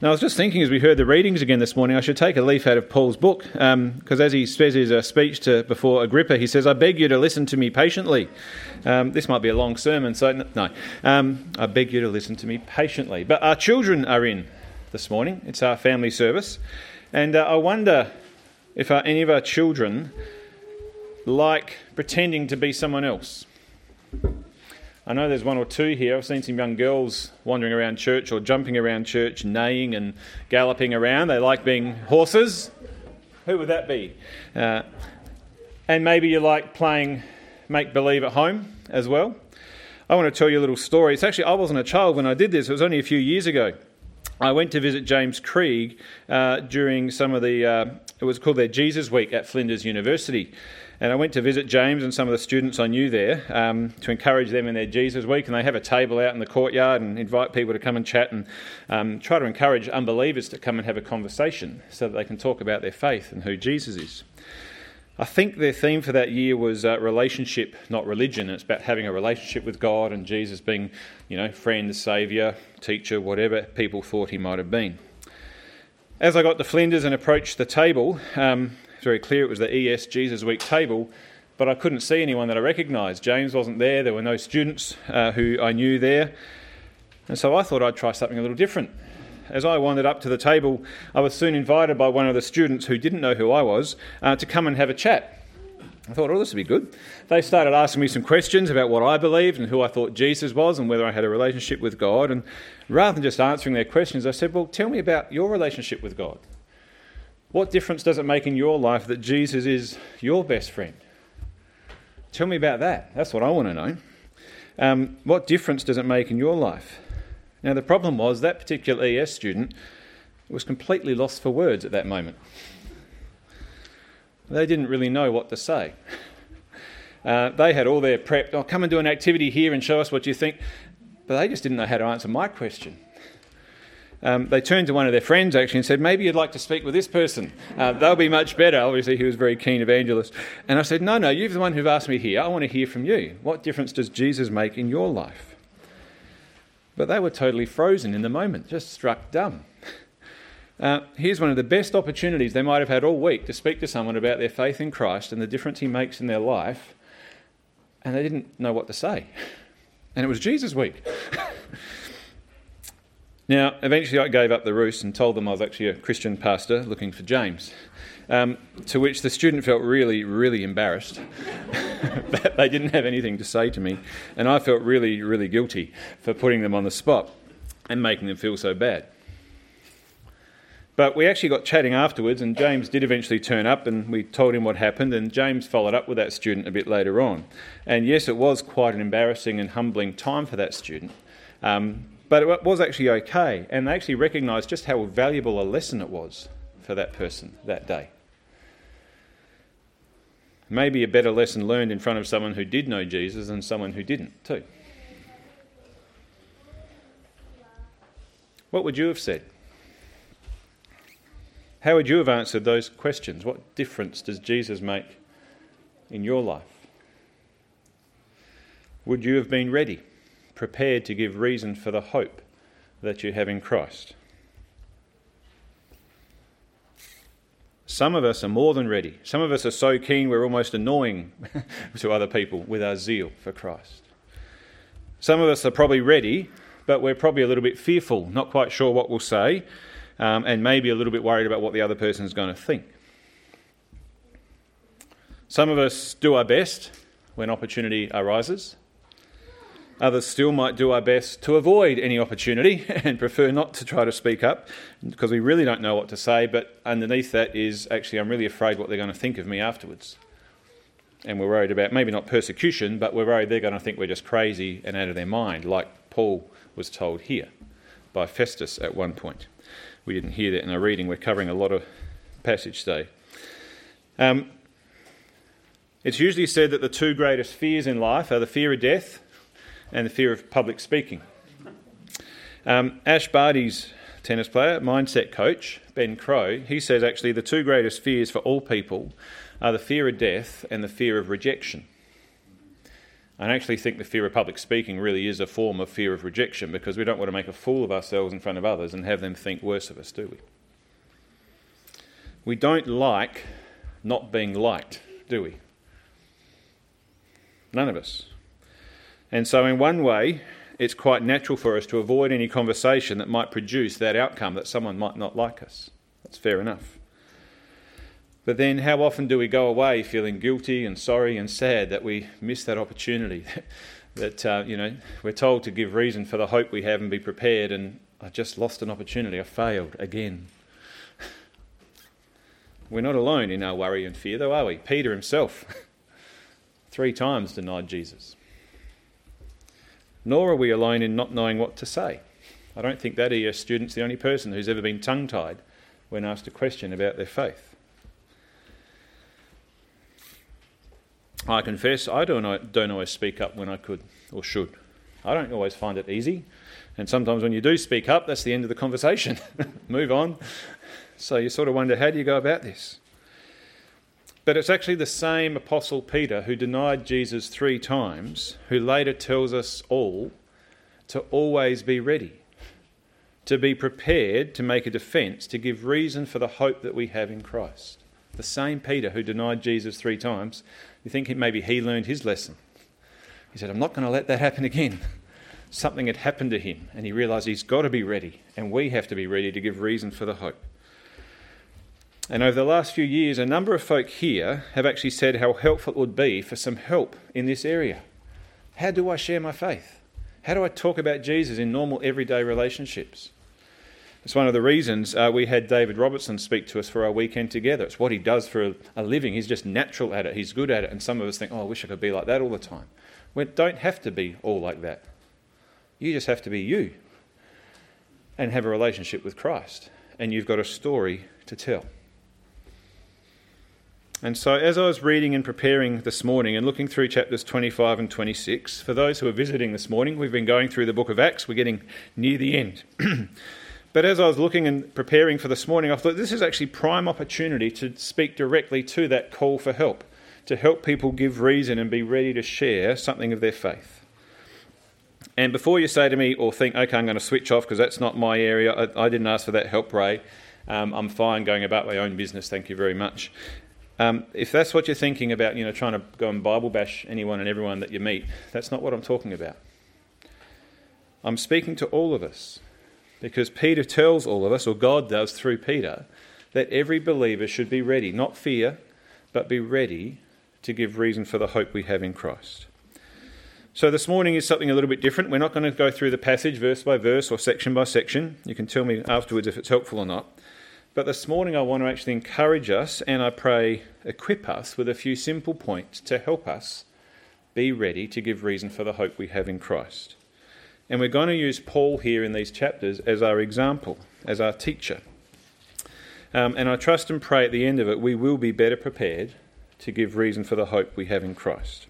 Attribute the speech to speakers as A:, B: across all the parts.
A: Now, I was just thinking as we heard the readings again this morning, I should take a leaf out of Paul's book, because um, as he says his uh, speech to, before Agrippa, he says, I beg you to listen to me patiently. Um, this might be a long sermon, so no. Um, I beg you to listen to me patiently. But our children are in this morning, it's our family service, and uh, I wonder if uh, any of our children like pretending to be someone else. I know there's one or two here. I've seen some young girls wandering around church or jumping around church, neighing and galloping around. They like being horses. Who would that be? Uh, and maybe you like playing make believe at home as well. I want to tell you a little story. It's actually, I wasn't a child when I did this, it was only a few years ago. I went to visit James Krieg uh, during some of the, uh, it was called their Jesus Week at Flinders University. And I went to visit James and some of the students I knew there um, to encourage them in their Jesus week. And they have a table out in the courtyard and invite people to come and chat and um, try to encourage unbelievers to come and have a conversation so that they can talk about their faith and who Jesus is. I think their theme for that year was uh, relationship, not religion. It's about having a relationship with God and Jesus being, you know, friend, saviour, teacher, whatever people thought he might have been. As I got to Flinders and approached the table, um, very clear it was the ES Jesus Week table, but I couldn't see anyone that I recognised. James wasn't there, there were no students uh, who I knew there. And so I thought I'd try something a little different. As I wandered up to the table, I was soon invited by one of the students who didn't know who I was uh, to come and have a chat. I thought, oh, this would be good. They started asking me some questions about what I believed and who I thought Jesus was and whether I had a relationship with God. And rather than just answering their questions, I said, well, tell me about your relationship with God. What difference does it make in your life that Jesus is your best friend? Tell me about that. That's what I want to know. Um, what difference does it make in your life? Now, the problem was that particular ES student was completely lost for words at that moment. They didn't really know what to say. Uh, they had all their prep, oh, come and do an activity here and show us what you think. But they just didn't know how to answer my question um, they turned to one of their friends actually and said, Maybe you'd like to speak with this person. Uh, they'll be much better. Obviously, he was very keen evangelist. And I said, No, no, you're the one who've asked me here. I want to hear from you. What difference does Jesus make in your life? But they were totally frozen in the moment, just struck dumb. Uh, here's one of the best opportunities they might have had all week to speak to someone about their faith in Christ and the difference he makes in their life, and they didn't know what to say. And it was Jesus week. Now, eventually I gave up the roost and told them I was actually a Christian pastor looking for James. Um, to which the student felt really, really embarrassed that they didn't have anything to say to me. And I felt really, really guilty for putting them on the spot and making them feel so bad. But we actually got chatting afterwards, and James did eventually turn up, and we told him what happened. And James followed up with that student a bit later on. And yes, it was quite an embarrassing and humbling time for that student. Um, but it was actually okay, and they actually recognised just how valuable a lesson it was for that person that day. Maybe a better lesson learned in front of someone who did know Jesus than someone who didn't, too. What would you have said? How would you have answered those questions? What difference does Jesus make in your life? Would you have been ready? Prepared to give reason for the hope that you have in Christ. Some of us are more than ready. Some of us are so keen we're almost annoying to other people with our zeal for Christ. Some of us are probably ready, but we're probably a little bit fearful, not quite sure what we'll say, um, and maybe a little bit worried about what the other person is going to think. Some of us do our best when opportunity arises. Others still might do our best to avoid any opportunity and prefer not to try to speak up because we really don't know what to say. But underneath that is actually, I'm really afraid what they're going to think of me afterwards. And we're worried about maybe not persecution, but we're worried they're going to think we're just crazy and out of their mind, like Paul was told here by Festus at one point. We didn't hear that in our reading. We're covering a lot of passage today. Um, it's usually said that the two greatest fears in life are the fear of death and the fear of public speaking. Um, Ash Barty's tennis player, mindset coach, Ben Crowe, he says actually the two greatest fears for all people are the fear of death and the fear of rejection. I actually think the fear of public speaking really is a form of fear of rejection because we don't want to make a fool of ourselves in front of others and have them think worse of us, do we? We don't like not being liked, do we? None of us. And so, in one way, it's quite natural for us to avoid any conversation that might produce that outcome that someone might not like us. That's fair enough. But then, how often do we go away feeling guilty and sorry and sad that we miss that opportunity? that, uh, you know, we're told to give reason for the hope we have and be prepared, and I just lost an opportunity. I failed again. we're not alone in our worry and fear, though, are we? Peter himself three times denied Jesus. Nor are we alone in not knowing what to say. I don't think that ES student's the only person who's ever been tongue tied when asked a question about their faith. I confess I don't, don't always speak up when I could or should. I don't always find it easy. And sometimes when you do speak up, that's the end of the conversation. Move on. So you sort of wonder how do you go about this? But it's actually the same Apostle Peter who denied Jesus three times, who later tells us all to always be ready, to be prepared to make a defence, to give reason for the hope that we have in Christ. The same Peter who denied Jesus three times you think maybe he learned his lesson. He said, I'm not going to let that happen again. Something had happened to him, and he realised he's got to be ready, and we have to be ready to give reason for the hope. And over the last few years, a number of folk here have actually said how helpful it would be for some help in this area. How do I share my faith? How do I talk about Jesus in normal everyday relationships? It's one of the reasons uh, we had David Robertson speak to us for our weekend together. It's what he does for a, a, living. He's just natural at it, he's good at it. And some of us think, oh, I wish I could be like that all the time. We don't have to be all like that. You just have to be you and have a relationship with Christ. And you've got a story to tell. And so, as I was reading and preparing this morning and looking through chapters 25 and 26, for those who are visiting this morning, we've been going through the book of Acts. We're getting near the end. But as I was looking and preparing for this morning, I thought this is actually prime opportunity to speak directly to that call for help, to help people give reason and be ready to share something of their faith. And before you say to me or think, okay, I'm going to switch off because that's not my area, I, I, didn't ask for that help, Ray. Um, I'm fine going about my own business, thank you very much. Um, if that's what you're thinking about, you know, trying to go and Bible bash anyone and everyone that you meet, that's not what I'm talking about. I'm speaking to all of us. Because Peter tells all of us, or God does through Peter, that every believer should be ready, not fear, but be ready to give reason for the hope we have in Christ. So this morning is something a little bit different. We're not going to go through the passage verse by verse or section by section. You can tell me afterwards if it's helpful or not. But this morning I want to actually encourage us and I pray equip us with a few simple points to help us be ready to give reason for the hope we have in Christ. And we're going to use Paul here in these chapters as our example, as our teacher. Um, and I trust and pray at the end of it we will be better prepared to give reason for the hope we have in Christ.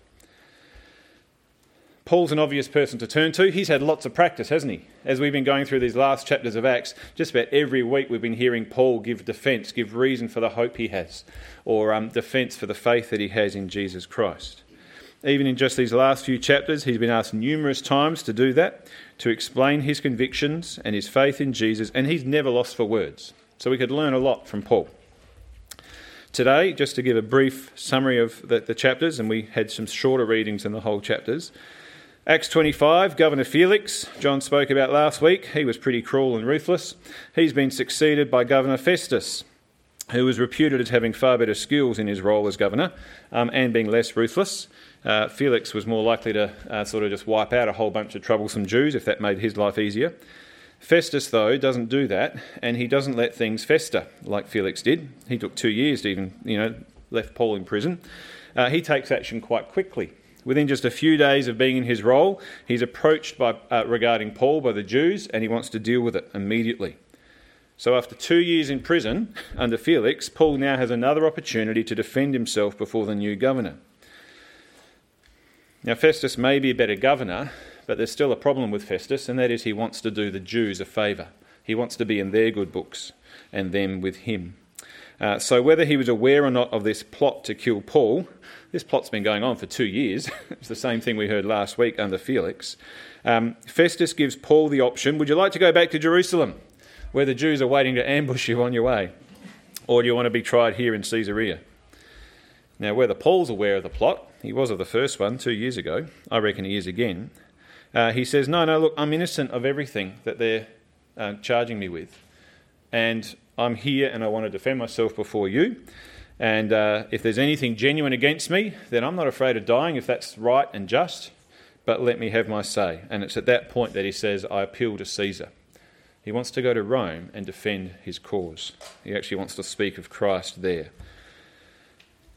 A: Paul's an obvious person to turn to. He's had lots of practice, hasn't he? As we've been going through these last chapters of Acts, just about every week we've been hearing Paul give defence, give reason for the hope he has, or um, defence for the faith that he has in Jesus Christ. Even in just these last few chapters, he's been asked numerous times to do that, to explain his convictions and his faith in Jesus, and he's never lost for words. So we could learn a lot from Paul. Today, just to give a brief summary of the, the chapters, and we had some shorter readings in the whole chapters. Acts 25, Governor Felix, John spoke about last week. He was pretty cruel and ruthless. He's been succeeded by Governor Festus, who was reputed as having far better skills in his role as governor um, and being less ruthless. Uh, Felix was more likely to uh, sort of just wipe out a whole bunch of troublesome Jews if that made his life easier. Festus, though, doesn't do that, and he doesn't let things fester like Felix did. He took two years to even, you know, left Paul in prison. Uh, he takes action quite quickly. Within just a few days of being in his role, he's approached by, uh, regarding Paul by the Jews, and he wants to deal with it immediately. So, after two years in prison under Felix, Paul now has another opportunity to defend himself before the new governor. Now, Festus may be a better governor, but there's still a problem with Festus, and that is he wants to do the Jews a favour. He wants to be in their good books and them with him. Uh, so, whether he was aware or not of this plot to kill Paul, This plot's been going on for two years. it's the same thing we heard last week under Felix. Um, Festus gives Paul the option Would you like to go back to Jerusalem, where the Jews are waiting to ambush you on your way? Or do you want to be tried here in Caesarea? Now, whether Paul's aware of the plot, he was of the first one two years ago, I reckon he is again. Uh, he says, No, no, look, I'm innocent of everything that they're uh, charging me with. And I'm here and I want to defend myself before you. And uh, if there's anything genuine against me, then I'm not afraid of dying if that's right and just, but let me have my say. And it's at that point that he says, I appeal to Caesar. He wants to go to Rome and defend his cause. He actually wants to speak of Christ there.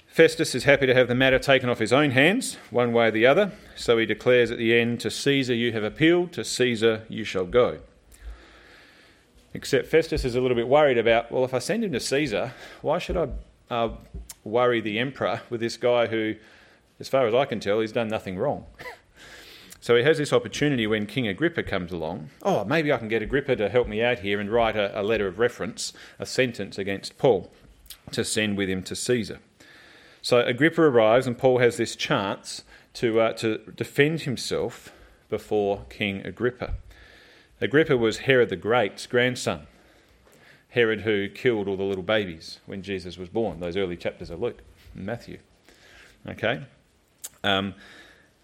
A: Festus is happy to have the matter taken off his own hands, one way or the other, so he declares at the end, To Caesar you have appealed, to Caesar you shall go. Except Festus is a little bit worried about, well, if I send him to Caesar, why should I uh, worry the emperor with this guy who, as far as I can tell, he's done nothing wrong? so he has this opportunity when King Agrippa comes along. Oh, maybe I can get Agrippa to help me out here and write a, a letter of reference, a sentence against Paul to send with him to Caesar. So Agrippa arrives, and Paul has this chance to, uh, to defend himself before King Agrippa. Agrippa was Herod the Great's grandson. Herod who killed all the little babies when Jesus was born, those early chapters of Luke and Matthew. Okay? Um,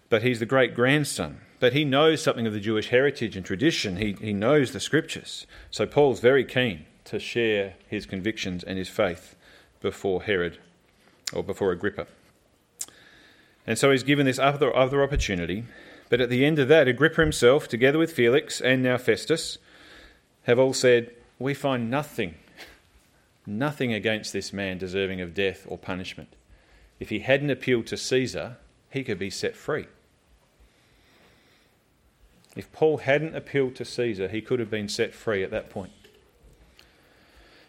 A: but he's the great grandson. But he knows something of the Jewish heritage and tradition. He, he knows the scriptures. So Paul's very keen to share his convictions and his faith before Herod or before Agrippa. And so he's given this other, other opportunity but at the end of that, Agrippa himself, together with Felix and now Festus, have all said, We find nothing, nothing against this man deserving of death or punishment. If he hadn't appealed to Caesar, he could be set free. If Paul hadn't appealed to Caesar, he could have been set free at that point.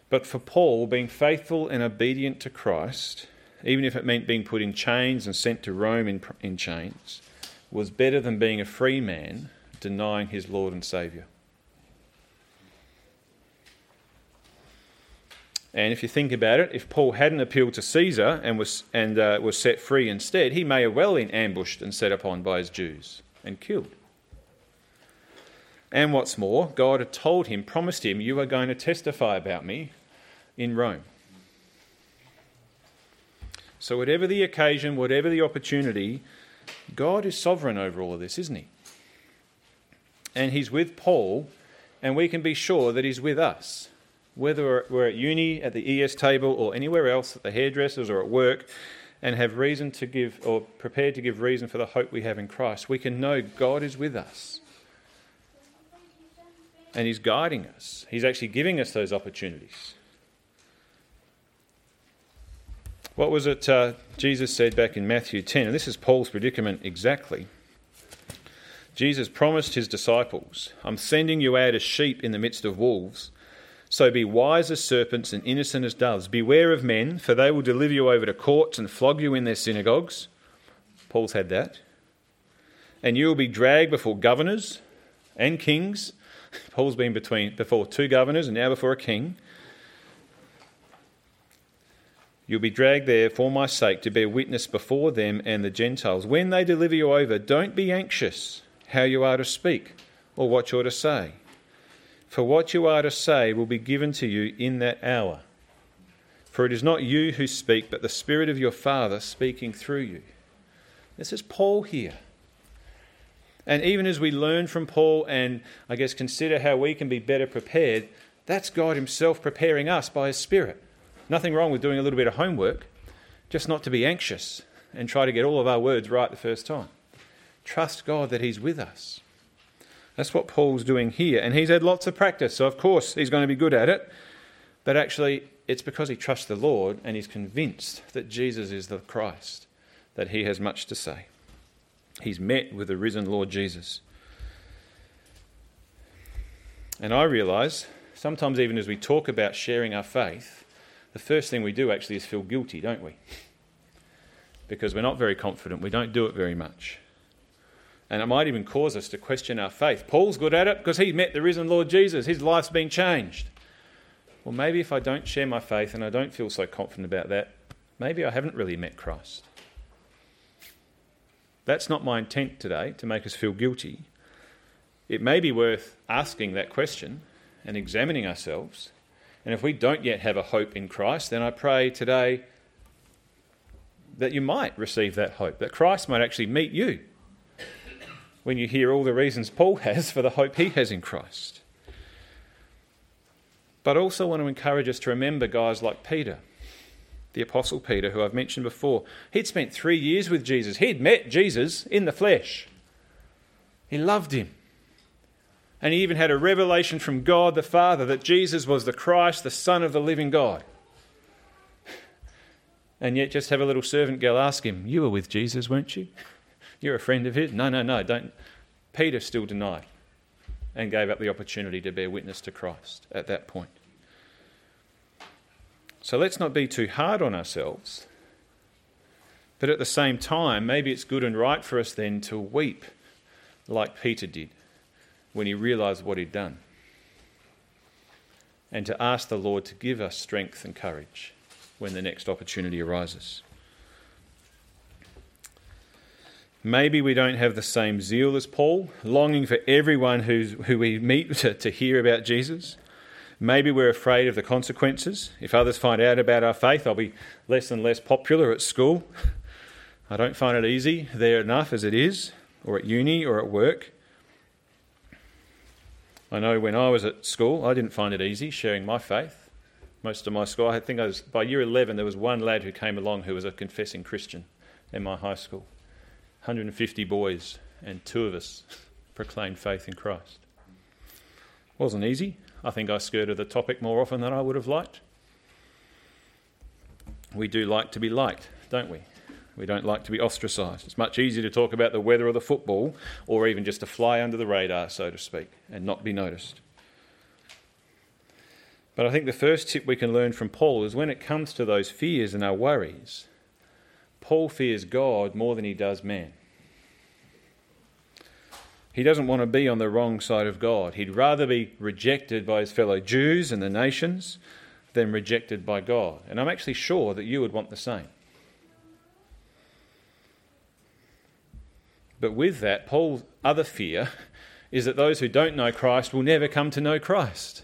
A: But for Paul, being faithful and obedient to Christ, even if it meant being put in chains and sent to Rome in, in chains, was better than being a free man denying his Lord and Saviour. And if you think about it, if Paul hadn't appealed to Caesar and was, and, uh, was set free instead, he may have well been ambushed and set upon by his Jews and killed. And what's more, God had told him, promised him, You are going to testify about me in Rome. So, whatever the occasion, whatever the opportunity, God is sovereign over all of this, isn't He? And He's with Paul, and we can be sure that He's with us. Whether we're at uni, at the ES table, or anywhere else, at the hairdressers, or at work, and have reason to give, or prepared to give reason for the hope we have in Christ, we can know God is with us. And He's guiding us, He's actually giving us those opportunities. What was it uh, Jesus said back in Matthew 10? And this is Paul's predicament exactly. Jesus promised his disciples, I'm sending you out as sheep in the midst of wolves. So be wise as serpents and innocent as doves. Beware of men, for they will deliver you over to courts and flog you in their synagogues. Paul's had that. And you will be dragged before governors and kings. Paul's been between before two governors and now before a king. You'll be dragged there for my sake to bear witness before them and the Gentiles. When they deliver you over, don't be anxious how you are to speak or what you're to say. For what you are to say will be given to you in that hour. For it is not you who speak, but the Spirit of your Father speaking through you. This is Paul here. And even as we learn from Paul and I guess consider how we can be better prepared, that's God Himself preparing us by His Spirit. Nothing wrong with doing a little bit of homework, just not to be anxious and try to get all of our words right the first time. Trust God that He's with us. That's what Paul's doing here. And he's had lots of practice, so of course he's going to be good at it. But actually, it's because he trusts the Lord and he's convinced that Jesus is the Christ that he has much to say. He's met with the risen Lord Jesus. And I realise, sometimes even as we talk about sharing our faith, the first thing we do actually is feel guilty, don't we? Because we're not very confident, we don't do it very much. And it might even cause us to question our faith. Paul's good at it because he met the risen Lord Jesus, his life's been changed. Well, maybe if I don't share my faith and I don't feel so confident about that, maybe I haven't really met Christ. That's not my intent today to make us feel guilty. It may be worth asking that question and examining ourselves. And if we don't yet have a hope in Christ, then I pray today that you might receive that hope, that Christ might actually meet you when you hear all the reasons Paul has for the hope he has in Christ. But I also want to encourage us to remember guys like Peter, the Apostle Peter, who I've mentioned before. He'd spent three years with Jesus, he'd met Jesus in the flesh, he loved him. And he even had a revelation from God the Father that Jesus was the Christ, the Son of the living God. And yet, just have a little servant girl ask him, You were with Jesus, weren't you? You're a friend of his? No, no, no, don't. Peter still denied and gave up the opportunity to bear witness to Christ at that point. So let's not be too hard on ourselves. But at the same time, maybe it's good and right for us then to weep like Peter did when he realized what he'd done. And to ask the Lord to give us strength and courage when the next opportunity arises. Maybe we don't have the same zeal as Paul, longing for everyone who's, who we meet to, to hear about Jesus. Maybe we're afraid of the consequences. If others find out about our faith, I'll be less and less popular at school. I don't find it easy there enough as it is, or at uni, or at work. I know when I was at school, I didn't find it easy sharing my faith. Most of my school, I think I was, by year 11, there was one lad who came along who was a confessing Christian in my high school. 150 boys, and two of us proclaimed faith in Christ. Wasn't easy. I think I skirted the topic more often than I would have liked. We do like to be liked, don't we? We don't like to be ostracised. It's much easier to talk about the weather or the football, or even just to fly under the radar, so to speak, and not be noticed. But I think the first tip we can learn from Paul is when it comes to those fears and our worries, Paul fears God more than he does man. He doesn't want to be on the wrong side of God. He'd rather be rejected by his fellow Jews and the nations than rejected by God. And I'm actually sure that you would want the same. But with that, Paul's other fear is that those who don't know Christ will never come to know Christ.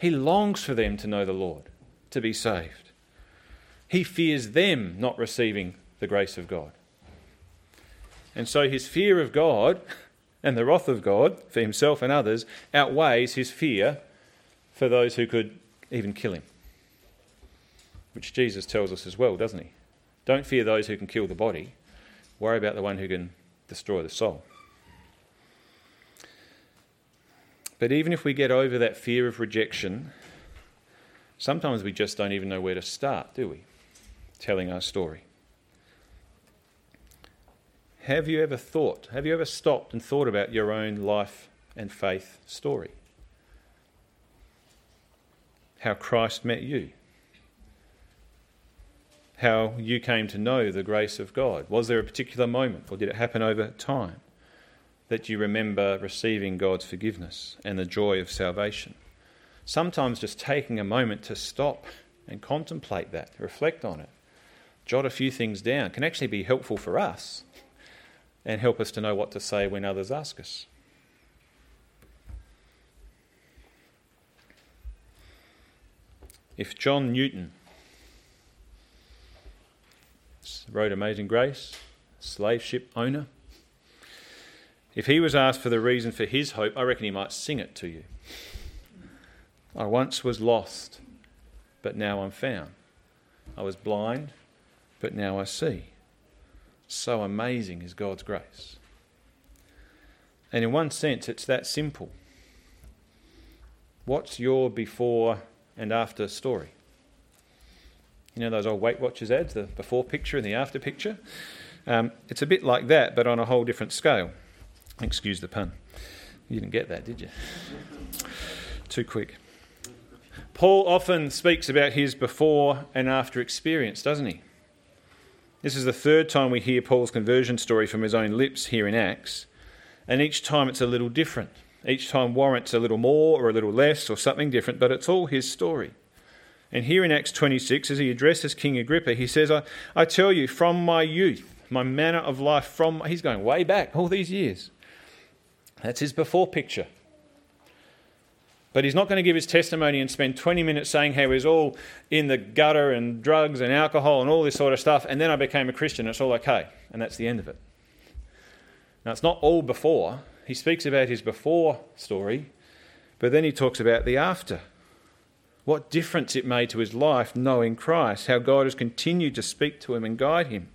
A: He longs for them to know the Lord, to be saved. He fears them not receiving the grace of God. And so his fear of God and the wrath of God for himself and others outweighs his fear for those who could even kill him. Which Jesus tells us as well, doesn't he? Don't fear those who can kill the body, worry about the one who can destroy the soul. But even if we get over that fear of rejection, sometimes we just don't even know where to start, do we? Telling our story. Have you ever thought, have you ever stopped and thought about your own life and faith story? How Christ met you? how you came to know the grace of God? Was there a particular moment, or did it happen over time, that you remember receiving God's forgiveness and the joy of salvation? Sometimes just taking a moment to stop and contemplate that, reflect on it, jot a few things down can actually be helpful for us and help us to know what to say when others ask us. If John Newton wrote Amazing Grace, slave ship owner. If he was asked for the reason for his hope, I reckon he might sing it to you. I once was lost, but now I'm found. I was blind, but now I see. So amazing is God's grace. And in one sense, it's that simple. What's your before and after story? You know those old Weight Watchers ads, the before picture and the after picture? Um, it's a bit like that, but on a whole different scale. Excuse the pun. You didn't get that, did you? Too quick. Paul often speaks about his before and after experience, doesn't he? This is the third time we hear Paul's conversion story from his own lips here in Acts, and each time it's a little different. Each time warrants a little more or a little less or something different, but it's all his story. And here in Acts 26, as he addresses King Agrippa, he says, I, I tell you, from my youth, my manner of life from, he's going way back, all these years. That's his before picture. But he's not going to give his testimony and spend 20 minutes saying how he was all in the gutter and drugs and alcohol and all this sort of stuff, and then I became a Christian, it's all okay. And that's the end of it. Now, it's not all before. He speaks about his before story, but then he talks about the after. What difference it made to his life knowing Christ, how God has continued to speak to him and guide him.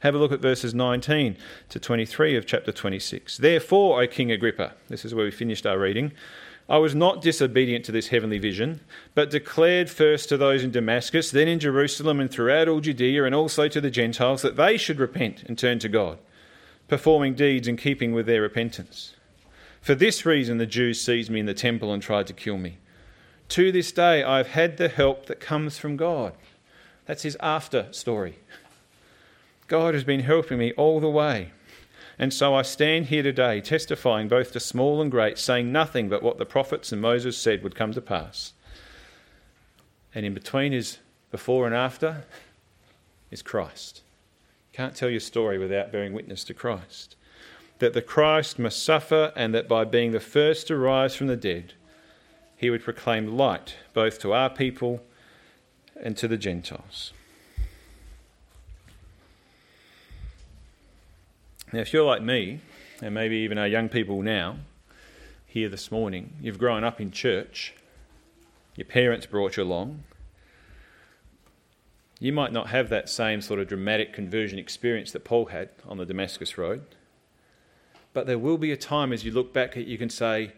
A: Have a look at verses 19 to 23 of chapter 26. Therefore, O King Agrippa, this is where we finished our reading, I was not disobedient to this heavenly vision, but declared first to those in Damascus, then in Jerusalem and throughout all Judea, and also to the Gentiles, that they should repent and turn to God, performing deeds in keeping with their repentance. For this reason, the Jews seized me in the temple and tried to kill me. To this day, I've had the help that comes from God. That's his after story. God has been helping me all the way. And so I stand here today, testifying both to small and great, saying nothing but what the prophets and Moses said would come to pass. And in between is before and after is Christ. You Can't tell your story without bearing witness to Christ. That the Christ must suffer, and that by being the first to rise from the dead, he would proclaim light both to our people and to the Gentiles. Now, if you're like me, and maybe even our young people now here this morning, you've grown up in church, your parents brought you along, you might not have that same sort of dramatic conversion experience that Paul had on the Damascus Road. But there will be a time as you look back that you can say,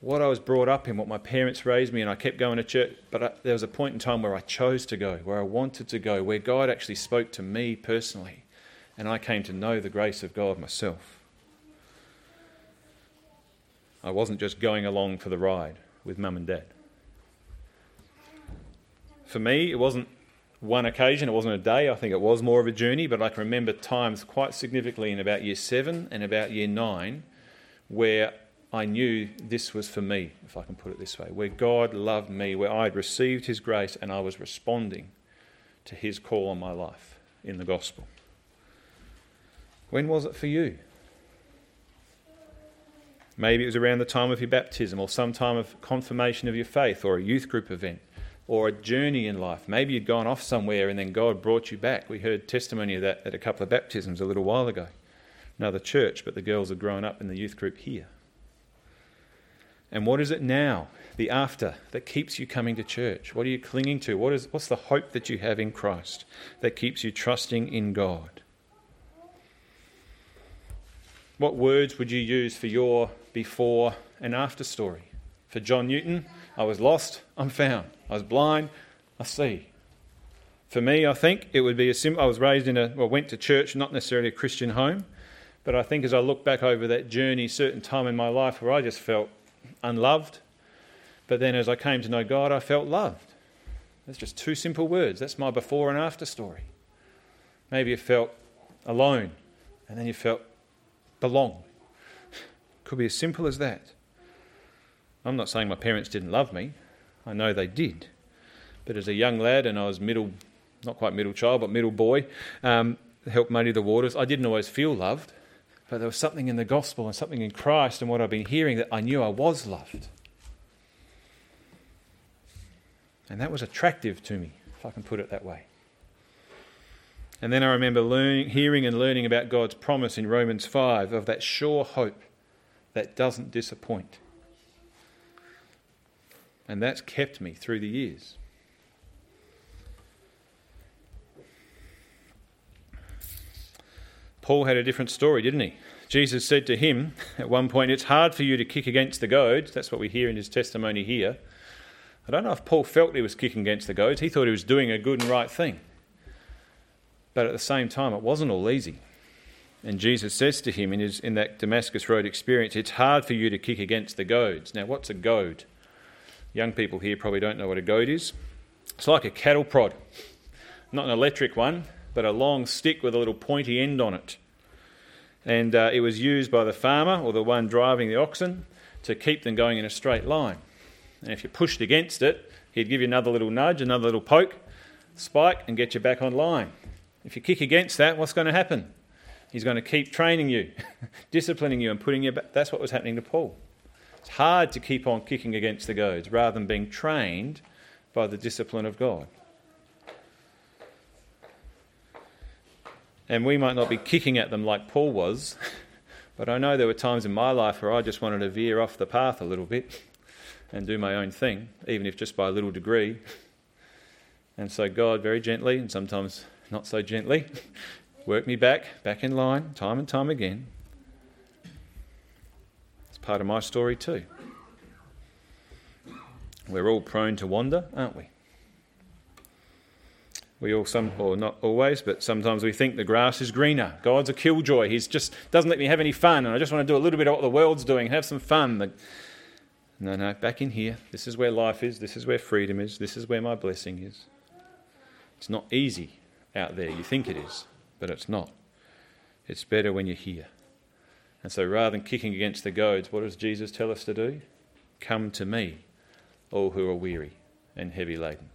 A: what I was brought up in, what my parents raised me, and I kept going to church. But I, there was a point in time where I chose to go, where I wanted to go, where God actually spoke to me personally and I came to know the grace of God myself. I wasn't just going along for the ride with mum and dad. For me, it wasn't one occasion, it wasn't a day, I think it was more of a journey, but I can remember times quite significantly in about year seven and about year nine where I knew this was for me, if I can put it this way, where God loved me, where I had received His grace and I was responding to His call on my life in the gospel. When was it for you? Maybe it was around the time of your baptism or some time of confirmation of your faith or a youth group event or a journey in life. Maybe you'd gone off somewhere and then God brought you back. We heard testimony of that at a couple of baptisms a little while ago. Another church, but the girls had grown up in the youth group here. And what is it now, the after, that keeps you coming to church? What are you clinging to? What is, what's the hope that you have in Christ that keeps you trusting in God? What words would you use for your before and after story? For John Newton, I was lost, I'm found. I was blind, I see. For me, I think it would be a simple. I was raised in a, well, went to church, not necessarily a Christian home, but I think as I look back over that journey, certain time in my life where I just felt unloved, but then as I came to know God, I felt loved. That's just two simple words. That's my before and after story. Maybe you felt alone, and then you felt belong. Could be as simple as that. I'm not saying my parents didn't love me. I know they did. But as a young lad, and I was middle, not quite middle child, but middle boy, um, helped muddy the waters, I didn't always feel loved. But there was something in the gospel and something in Christ and what I've been hearing that I knew I was loved. And that was attractive to me, if I can put it that way. And then I remember learning, hearing and learning about God's promise in Romans 5 of that sure hope that doesn't disappoint. And that's kept me through the years. Paul had a different story, didn't he? Jesus said to him at one point, It's hard for you to kick against the goads. That's what we hear in his testimony here. I don't know if Paul felt he was kicking against the goads. He thought he was doing a good and right thing. But at the same time, it wasn't all easy. And Jesus says to him in, his, in that Damascus Road experience, It's hard for you to kick against the goads. Now, what's a goad? Young people here probably don't know what a goad is. It's like a cattle prod, not an electric one, but a long stick with a little pointy end on it. And uh, it was used by the farmer or the one driving the oxen to keep them going in a straight line. And if you pushed against it, he'd give you another little nudge, another little poke, spike, and get you back on line. If you kick against that, what's going to happen? He's going to keep training you, disciplining you, and putting you back. That's what was happening to Paul. It's hard to keep on kicking against the goads rather than being trained by the discipline of God. And we might not be kicking at them like Paul was, but I know there were times in my life where I just wanted to veer off the path a little bit and do my own thing, even if just by a little degree. And so God very gently, and sometimes not so gently, work me back, back in line, time and time again. It's part of my story too. We're all prone to wander, aren't we? We all some or not always, but sometimes we think the grass is greener. God's a killjoy. He just doesn't let me have any fun, and I just want to do a little bit of what the world's doing, have some fun. no, no, back in here. This is where life is. This is where freedom is. This is where my blessing is. It's not easy out there. You think it is, but it's not. It's better when you're here. And so rather than kicking against the goads, what does Jesus tell us to do? Come to me, all who are weary and heavy laden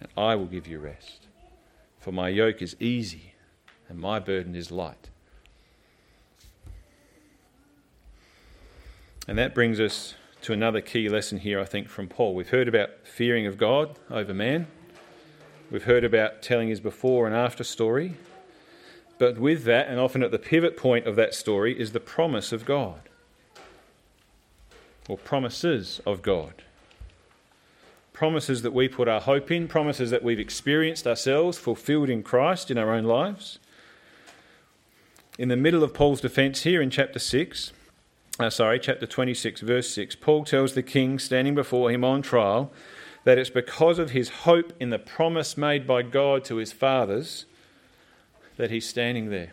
A: and I will give you rest. For my yoke is easy and my burden is light. And that brings us to another key lesson here, I think, from Paul. We've heard about fearing of God over man, we've heard about telling his before and after story. But with that, and often at the pivot point of that story, is the promise of God, or promises of God promises that we put our hope in, promises that we've experienced ourselves fulfilled in Christ in our own lives. In the middle of Paul's defense here in chapter 6, uh, sorry, chapter 26, verse 6, Paul tells the king standing before him on trial that it's because of his hope in the promise made by God to his fathers that he's standing there.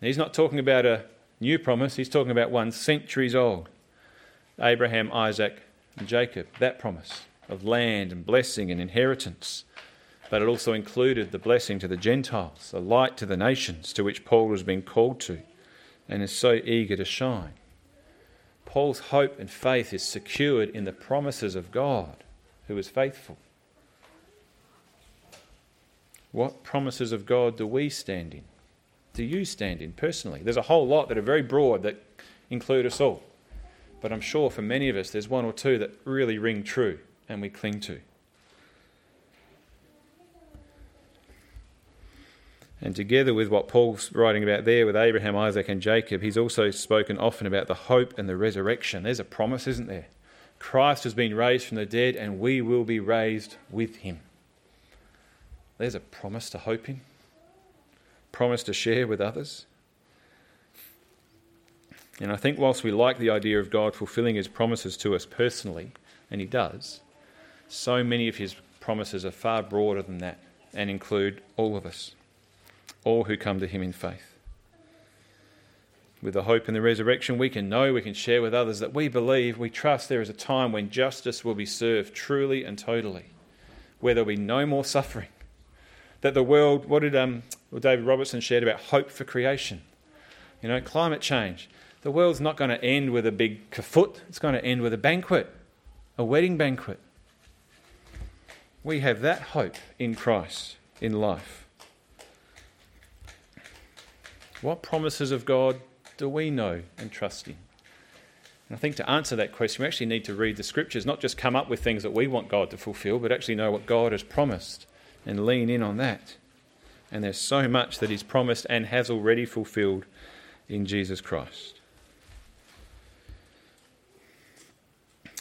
A: He's not talking about a new promise, he's talking about one centuries old Abraham, Isaac, and Jacob, that promise of land and blessing and inheritance. But it also included the blessing to the Gentiles, the light to the nations to which Paul has been called to and is so eager to shine. Paul's hope and faith is secured in the promises of God, who is faithful. What promises of God do we stand in? Do you stand in personally? There's a whole lot that are very broad that include us all. But I'm sure for many of us, there's one or two that really ring true and we cling to. And together with what Paul's writing about there with Abraham, Isaac, and Jacob, he's also spoken often about the hope and the resurrection. There's a promise, isn't there? Christ has been raised from the dead, and we will be raised with him. There's a promise to hope in, promise to share with others. And I think, whilst we like the idea of God fulfilling his promises to us personally, and he does, so many of his promises are far broader than that and include all of us, all who come to him in faith. With the hope in the resurrection, we can know, we can share with others that we believe, we trust there is a time when justice will be served truly and totally, where there will be no more suffering. That the world, what did um, David Robertson shared about hope for creation? You know, climate change. The world's not going to end with a big kafut, it's going to end with a banquet, a wedding banquet. We have that hope in Christ in life. What promises of God do we know and trust in? And I think to answer that question, we actually need to read the scriptures, not just come up with things that we want God to fulfill, but actually know what God has promised and lean in on that. And there's so much that He's promised and has already fulfilled in Jesus Christ.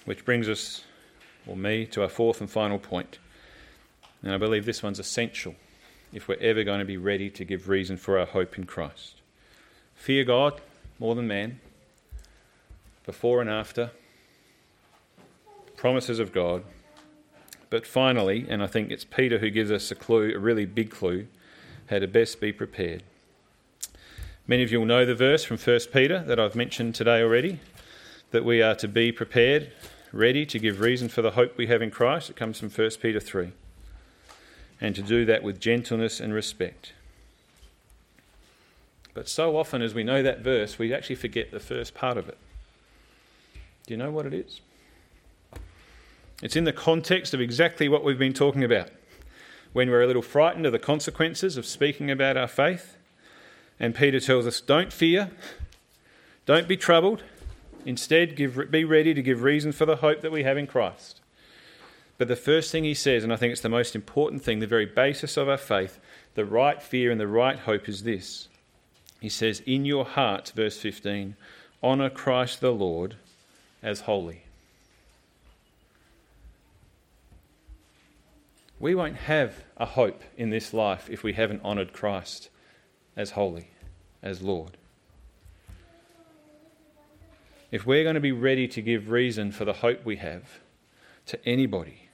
A: Which brings us, or me, to our fourth and final point. And I believe this one's essential if we're ever going to be ready to give reason for our hope in Christ. Fear God more than man, before and after, promises of God. But finally, and I think it's Peter who gives us a clue, a really big clue, how to best be prepared. Many of you will know the verse from 1 Peter that I've mentioned today already that we are to be prepared, ready to give reason for the hope we have in Christ. It comes from 1 Peter 3 and to do that with gentleness and respect. But so often, as we know that verse, we actually forget the first part of it. Do you know what it is? It's in the context of exactly what we've been talking about. when we're a little frightened of the consequences of speaking about our faith. And Peter tells us don't fear, don't be troubled. Instead, give, be ready to give reason for the hope that we have in Christ. But the first thing he says, and I think it's the most important thing, the very basis of our faith, the right fear and the right hope is this. He says, In your hearts, verse 15, honour Christ the Lord as holy. We won't have a hope in this life if we haven't honoured Christ as holy, as Lord. If we're going to be ready to give reason for the hope we have to anybody,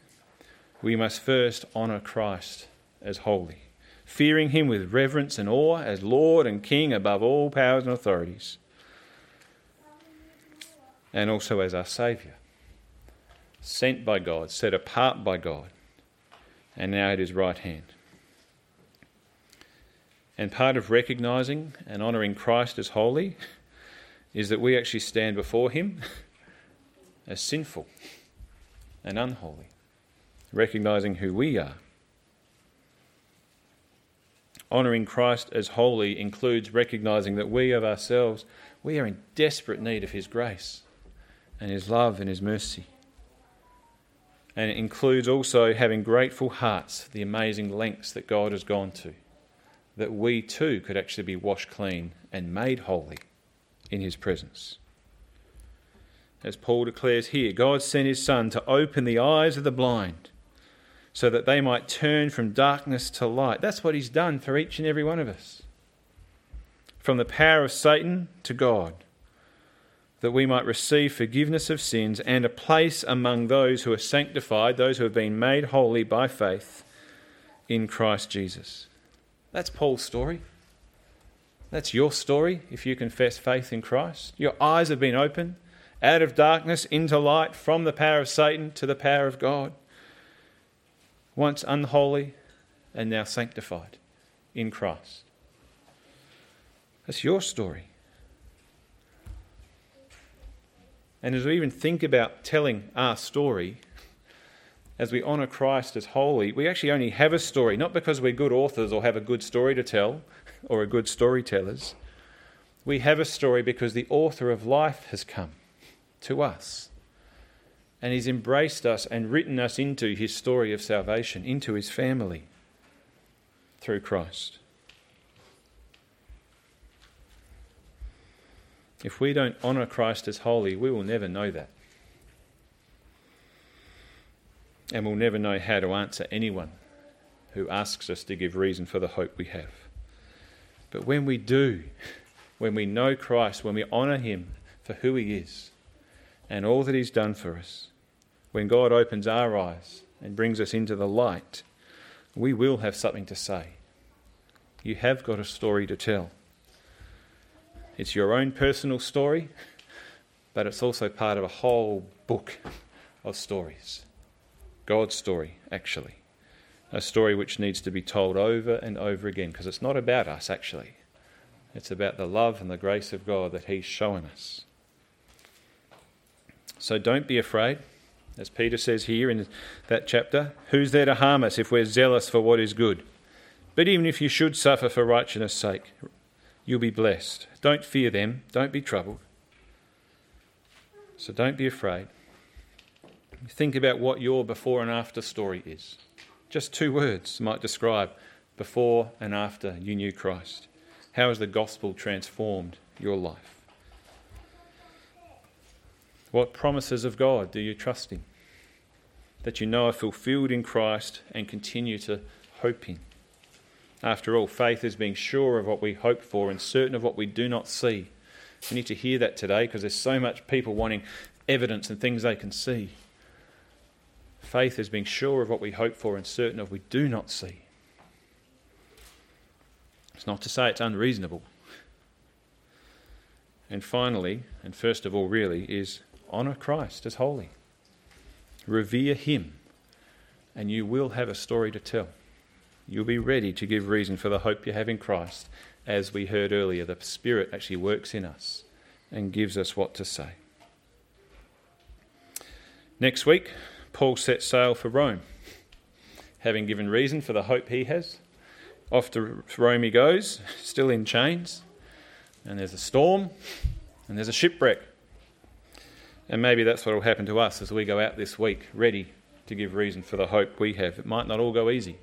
A: we must first honour Christ as holy, fearing him with reverence and awe as Lord and King above all powers and authorities, and also as our Saviour, sent by God, set apart by God and now at his right hand. And part of recognizing and honoring Christ as holy is that we actually stand before him as sinful and unholy, recognizing who we are. Honoring Christ as holy includes recognizing that we of ourselves, we are in desperate need of his grace and his love and his mercy. And it includes also having grateful hearts for the amazing lengths that God has gone to, that we too could actually be washed clean and made holy in His presence. As Paul declares here, God sent His Son to open the eyes of the blind so that they might turn from darkness to light. That's what He's done for each and every one of us. From the power of Satan to God that we might receive forgiveness of sins and a place among those who are sanctified, those who have been made holy by faith in Christ Jesus. That's Paul's story. That's your story if you confess faith in Christ. Your eyes have been opened out of darkness into light, from the power of Satan to the power of God. Once unholy and now sanctified in Christ. That's your story. And as we even think about telling our story, as we honour Christ as holy, we actually only have a story, not because we're good authors or have a good story to tell or are good storytellers. We have a story because the author of life has come to us. And he's embraced us and written us into his story of salvation, into his family through Christ. If we don't honour Christ as holy, we will never know that. And we'll never know how to answer anyone who asks us to give reason for the hope we have. But when we do, when we know Christ, when we honour Him for who He is and all that He's done for us, when God opens our eyes and brings us into the light, we will have something to say. You have got a story to tell. It's your own personal story, but it's also part of a whole book of stories. God's story, actually. A story which needs to be told over and over again because it's not about us, actually. It's about the love and the grace of God that He's shown us. So don't be afraid. As Peter says here in that chapter, who's there to harm us if we're zealous for what is good? But even if you should suffer for righteousness' sake, you'll be blessed. Don't fear them, don't be troubled. So don't be afraid. Think about what your before and after story is. Just two words might describe before and after you knew Christ. How has the gospel transformed your life? What promises of God do you trust in? That you know are fulfilled in Christ and continue to hope in. After all, faith is being sure of what we hope for and certain of what we do not see. We need to hear that today because there's so much people wanting evidence and things they can see. Faith is being sure of what we hope for and certain of what we do not see. It's not to say it's unreasonable. And finally, and first of all, really, is honour Christ as holy. Revere Him, and you will have a story to tell you'll be ready to give reason for the hope you have in Christ. As we heard earlier, the Spirit actually works in us and gives us what to say. Next week, Paul sets sail for Rome. having given reason for the hope he has. Off to Rome he goes, still in chains, and there's a storm, and there's a shipwreck. And maybe that's what will happen to us as we go out this week, ready to give reason for the hope we have. It might not all go easy.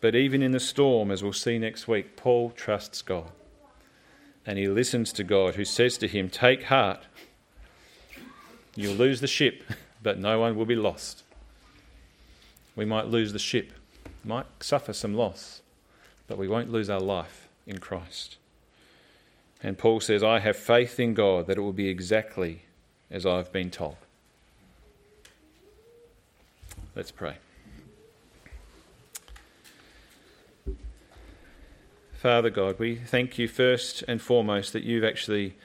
A: But even in the storm, as we'll see next week, Paul trusts God. And he listens to God, who says to him, Take heart. You'll lose the ship, but no one will be lost. We might lose the ship, might suffer some loss, but we won't lose our life in Christ. And Paul says, I have faith in God that it will be exactly as I've been told. Let's pray. Father God, we thank you first and foremost that you've actually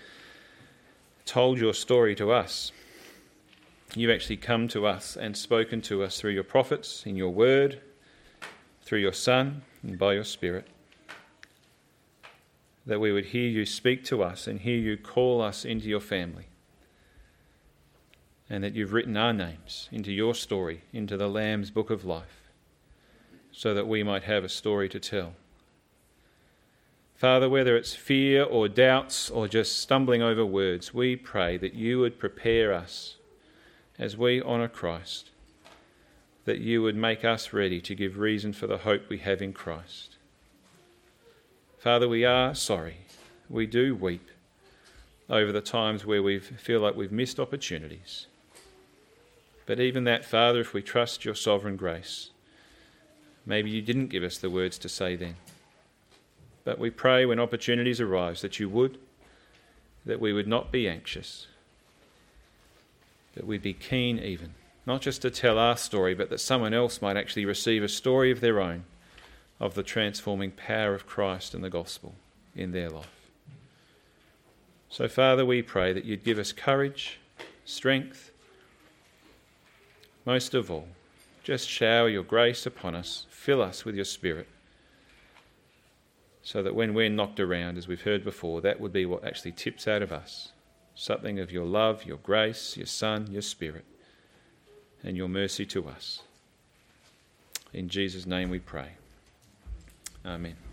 A: told your story to us. You've actually come to us and spoken to us through your prophets, in your word, through your Son, and by your Spirit. That we would hear you speak to us and hear you call us into your family and that you've written our names into your story, into the Lamb's book of life, so that we might have a story to tell. Father, whether it's fear or doubts or just stumbling over words, we pray that you would prepare us as we honour Christ, that you would make us ready to give reason for the hope we have in Christ. Father, we are sorry. We do weep over the times where we feel like we've missed opportunities. But even that, Father, if we trust your sovereign grace, maybe you didn't give us the words to say then. But we pray when opportunities arise that you would, that we would not be anxious, that we'd be keen even, not just to tell our story, but that someone else might actually receive a story of their own of the transforming power of Christ and the gospel in their life. So, Father, we pray that you'd give us courage, strength, most of all, just shower your grace upon us, fill us with your Spirit, so that when we're knocked around, as we've heard before, that would be what actually tips out of us something of your love, your grace, your Son, your Spirit, and your mercy to us. In Jesus' name we pray. Amen.